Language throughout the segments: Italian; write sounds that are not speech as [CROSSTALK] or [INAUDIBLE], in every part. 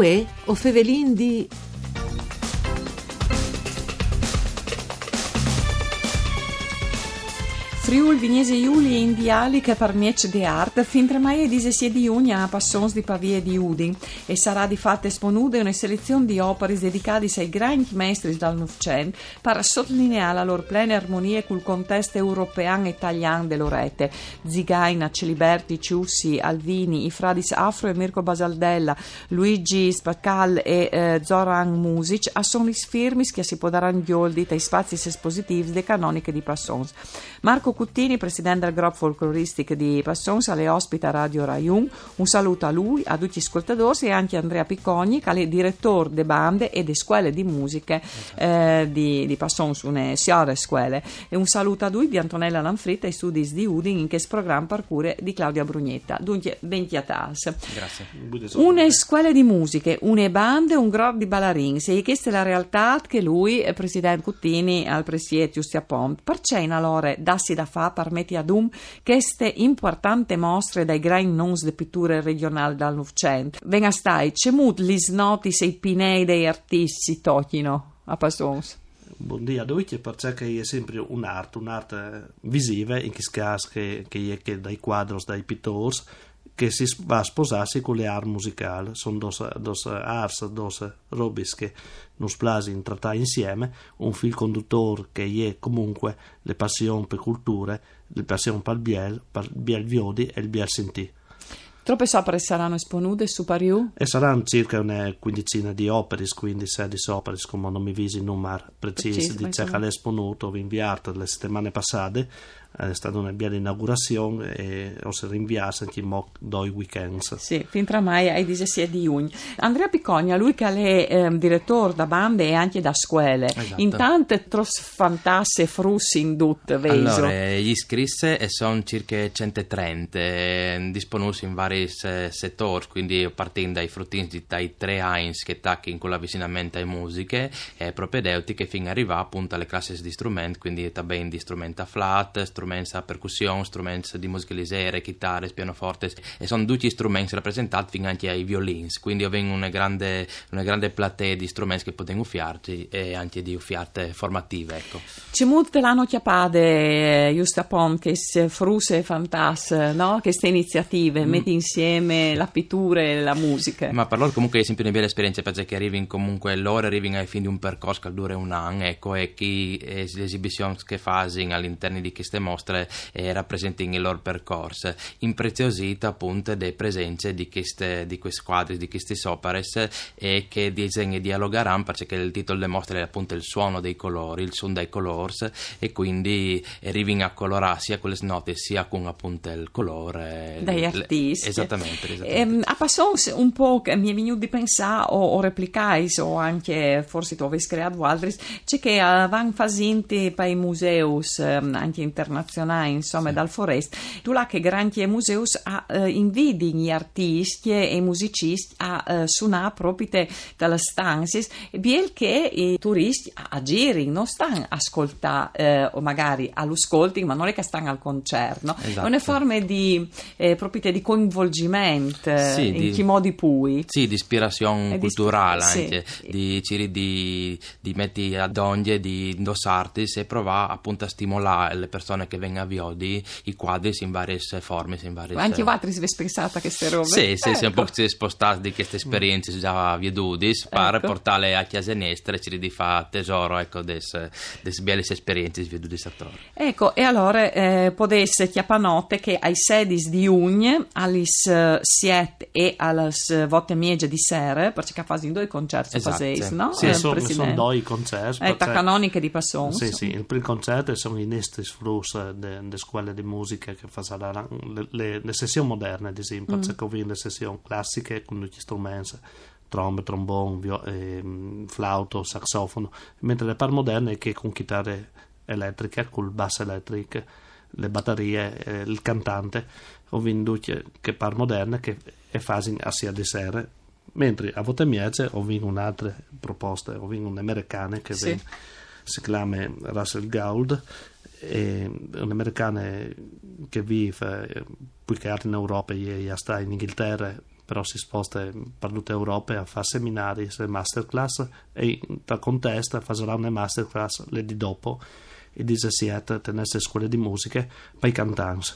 Uè o Fevelin di Friul Vignese Iuli Indiali che per miec de art fin tre mai dise sia di unia a passons di Pavie di Udin e sarà di fatto esponuta una selezione di opere dedicate ai grandi maestri dal Novecento per sottolineare la loro plena armonia col contesto europeo e italiano dell'orete. Zigaina, Celiberti, Ciussi, Alvini, i fradis Afro e Mirko Basaldella, Luigi Spacal e eh, Zoran Music a gli firmis che si dare gli dai spazi espositivi delle canoniche di Passons. Marco Cuttini, presidente del gruppo folcloristic di Passons, alle ospita Radio Raiun. Un saluto a lui, a tutti gli ascoltatori e anche a Andrea Piccogni, che è direttore delle bande e delle scuole di musica eh, di, di Passons, una siore scuole. E un saluto a lui di Antonella Lanfritta e studi di Udin in questo programma parcure di Claudia Brugnetta. Dunque, 20 a tas. Grazie. Una scuola di musiche, una bande, un gruppo di ballerins e questa è la realtà che lui, eh, presidente Cuttini, al presiedere Giustia Pont, perché allora dassi da fa permetti ad um queste importanti mostre dai grandi noms de pitture regionali dal Novecento. Venga stai, c'è mut gli snoti sei pinei dei artisti tocchino a Passons. Buongiorno a tutti, perché è sempre un'arte, un'arte visiva, in questo caso che, è dai quadri, dai pittori, che si va a sposarsi con le arti musicali. Sono due arti, due robe che non splasi in trattare insieme, un fil conduttore che è comunque le passioni per culture, le passioni per il biel, per il biel viodi e il biel sentì. Troppe opere saranno esponute su Pariu? E saranno circa una quindicina di opere, quindi 16 opere, come non mi visi numero preciso di ciò che è esponuto, ho inviato le settimane passate è stata una bella inaugurazione e ho rinviato anche in due weekends. Sì, fin tra mai ai 16 di giugno. Andrea Piccogna, lui che è eh, direttore da bande e anche da scuole, esatto. intanto tros fantasse frussi in tutte, vedo. Allora, gli iscrisse sono circa 130, eh, disponuti in vari settori, quindi partendo dai fruttini dai tre Heinz che tacchi con l'avvicinamento alle musiche e propedeutiche fino ad arrivare appunto alle classi di strumenti, quindi tabben di strumenti a flat, strumenti a percussione, strumenti di musica leggera, chitarre, pianoforte e sono tutti strumenti rappresentati fino anche ai violini, quindi avendo una grande, una grande platea di strumenti che potete uffiarci e anche di uffiate formative. Ecco. C'è molto l'hanno chiappate, giusto a che fruse fantas, no? queste iniziative, mm. metti insieme la pittura e la musica. Ma per loro comunque è sempre una bella esperienza perché arrivi comunque loro arrivano alla fine di un percorso che dura un anno, ecco, e chi è l'esibizione che fanno all'interno di queste mostre mostre eh, rappresentino il loro percorso, impreziosita appunto delle presenze di queste, di questi quadri, di queste opere e che disegni dialogheranno perché il titolo delle mostre è appunto il suono dei colori, il suono dei colors e quindi arrivano a colorare sia con le note sia con appunto il colore degli artisti. Esattamente. esattamente. Ehm, a passare un po' mi è venuto di pensare o, o replicare o anche forse tu avessi creato altri, c'è che avevano fasinti per i museus ehm, anche internazionali internazionali, insomma, sì. dal Forest, tu là che Granti e Museus a, eh, invidi gli artisti e musicisti a eh, suonare proprio dalle stanze, biel che i turisti a giri non stanno a ascoltare eh, o magari all'ascolting, ma non è che stanno al concerto, esatto. è una forma di, eh, di coinvolgimento sì, in di, chi modi pui. Sì, di ispirazione culturale di, anche, sì. di, di, di metti ad ogni, di indossarti e provare appunto a stimolare le persone che vengono a Viodi i quadri in varie forme. In varie Anche voi avete pensato a queste robe? Sì, sì, ecco. siamo un po' spostati di queste esperienze già vedute per ecco. portarle a Chiesa Nestra e ci di fare tesoro ecco, delle belle esperienze vedute attorno. Ecco, e allora eh, potesse chiappanotte che ai 16 di Ugne, alle 7 e alle volte miege di sera, perché fanno due concerti esatto. faseis, no? Sì, eh, sono, sono due concerti. Eh, canoniche di Passons. Sì, sì, il primo concerto sono in Estes Frus delle scuole di musica che fanno le, le, le, sessioni moderne, ad esempio, mm. c'è le sessioni classiche con gli strumenti trombe, trombone, vio- eh, flauto, saxofono, mentre le par moderne che con chitarre elettriche, col basso elettrico, le batterie, eh, il cantante, ho vinto che par moderne che fanno sia di sera, mentre a volte miece ho vinto un'altra proposta, ho vinto un'americana che sì. Si chiama Russell Gould è un'americana che vive più che altro in Europa e sta in Inghilterra però si sposta per tutta Europa a fare seminari masterclass e da contesto farà una masterclass le di dopo e 17 tenesse scuole di musica per i cantanti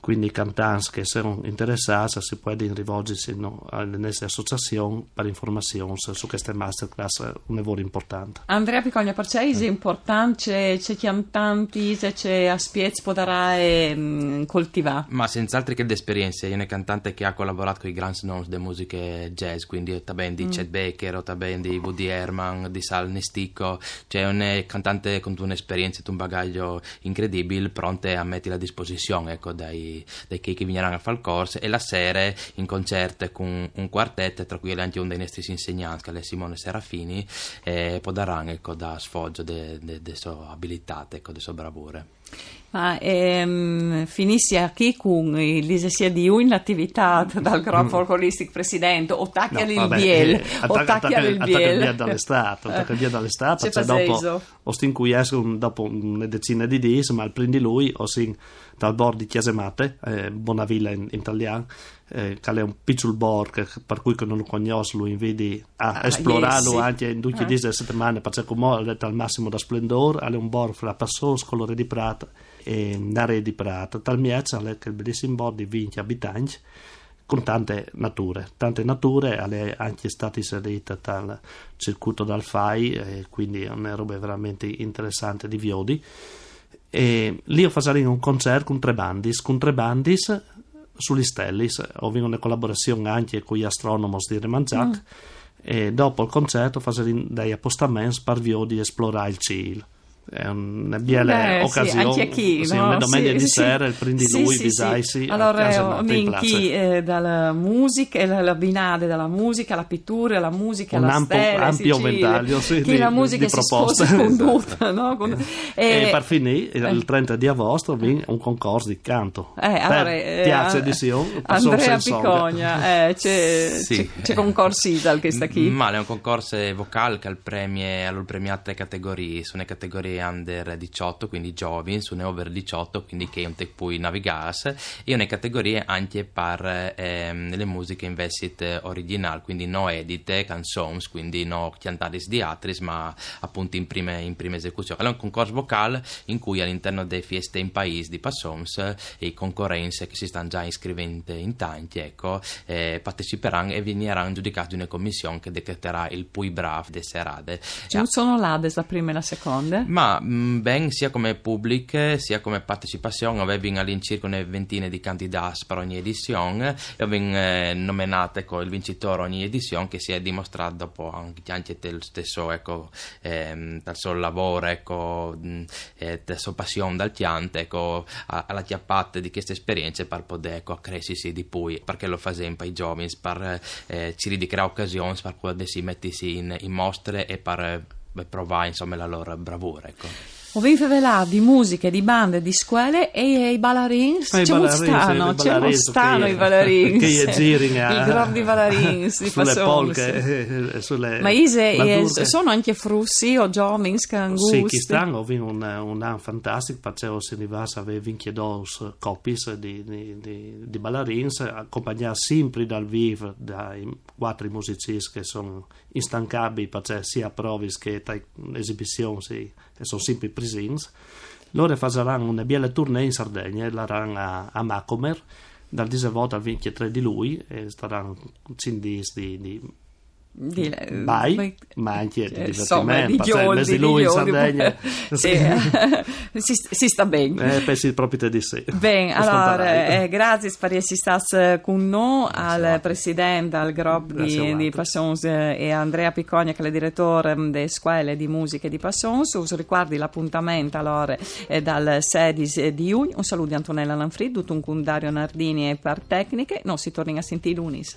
quindi i cantanti che sono interessati si possono rivolgersi no, alle nostre associazioni per informazioni su queste masterclass, un lavoro importante. Andrea Picogna, per te è importante, c'è cantanti, c'è aspiez potrà mm, coltivare? Ma senz'altro che l'esperienza, io sono un cantante che ha collaborato con i grandi nomi delle musiche jazz, quindi tabben di mm. Chet Baker, tabben di Woody Herman, di Sal Nesticco, c'è un cantante con un'esperienza e un bagaglio incredibile, pronte a mettere a disposizione ecco, dai dei, che verranno a fare il corso e la sera in concerto con un quartetto tra cui anche uno dei nostri insegnanti che è Simone Serafini e poi daranno ecco, da sfoggio delle sue abilità, ecco, delle sue bravure. Ma ehm, finissi con il 16 di un l'attività dal gruppo folcloristic presidente o tacchia no, il biel eh, o tacchia il biel. via dall'estate attacca via dall'estate cioè dopo o stin qui escono dopo una decina di giorni ma il prendi lui o sin dal bordo di Chiasemate eh, Bonavilla in, in italiano eh, che è un piccolo borgo per cui non lo conosco lui invidi a ah, esplorarlo yes, anche in tutte le settimane perché come è al massimo da splendore è un borgo fra persone colore di prata e l'area di Prato, tal miezza che il bellissimo bordo di 20 abitanti con tante nature, tante nature è anche stata inserita dal circuito dal FAI quindi è una roba veramente interessante di Viodi. E lì ho fatto un concerto con tre bandis, con tre bandis sugli stellis, ho avuto una collaborazione anche con gli astronomi di Remangiac mm. e dopo il concerto ho fatto degli appostamenti per Viodi esplorare il cielo è una bella occasione sì, anche chi sì, no? una domenica sì, di sera il prendi sì, lui sì, sì. allora minchi eh, dalla musica la, la binade dalla musica la pittura la musica un la ampio, stella ampio ventaglio sì, chi di, la musica di si proposte. sposa condotta no? Con, e, e per finire il 30 di agosto viene un concorso di canto. Eh, allora, eh, piazza di Sion Andrea Picogna eh, c'è, [LAUGHS] sì. c'è, c'è concorso Isal che sta qui ma è un concorso vocale che al premio al premiato tre categorie sono le categorie under 18, quindi giovani, su ne over 18, quindi che un te puoi navigas, e una categoria anche per ehm, le musiche investit originali, quindi no edite, canzons, quindi no cantaris di atris, ma appunto in prime, in prima esecuzione. Allora, un concorso vocale in cui all'interno dei fieste in paese di Passons i concorrenze che si stanno già iscrivendo in tanti, ecco, eh, parteciperanno e verranno giudicati una commissione che decreterà il pui brav de serade. Ci sono l'Ades la prima e la seconda? Ma ma ben sia come pubbliche sia come partecipazione avevo all'incirca una ventina di candidati per ogni edizione e avevo eh, nominato ecco, il vincitore ogni edizione che si è dimostrato dopo anche, anche del stesso ecco, ehm, dal suo lavoro ecco, e della sua passione dal piante ecco, alla chiappata di queste esperienze per poter ecco, accrescersi di più perché lo fa sempre i giovani per eh, ci ridicare occasioni per poter si mettersi in, in mostre e per provare insomma la loro bravura ecco. Ho vinto velà di musiche, di bande, di scuole e i ballerins. Ah, c'è stanno, c'è stanno i ballerins. Che gli giri Il grob di ballerins. di sulle polche, eh, sulle Ma Ise, eh, sono anche frussi o giovings che Sì, chi stanno, ho vinto un, un anno fantastico, facevo se va, avevo vinto due coppie di, di, di, di ballerins, accompagnati sempre dal vivo dai quattro musicisti che sono instancabili, perché sia provi che esibizioni, sì, sono sempre presenti Prisins. Loro faranno una bella tournée in Sardegna, la a, a Macomer, dal 19 al 23 di lui, e staranno 5 di, di di, Vai, ma anche di insomma, di Gioldi, di lui in Sardegna [LAUGHS] sì. [LAUGHS] si, si, sta bene. Eh, pensi proprio di sì. Bene allora eh, grazie per essere stato con noi al presidente al gruppo di, di Passons eh, e Andrea Picogna che è il direttore mm, delle scuole di musica di Passons. Us ricordi l'appuntamento allora eh, dal 16 di giugno. Un saluto di Antonella Lanfrid un con Dario Nardini e per tecniche. Non si torna a sentire lunis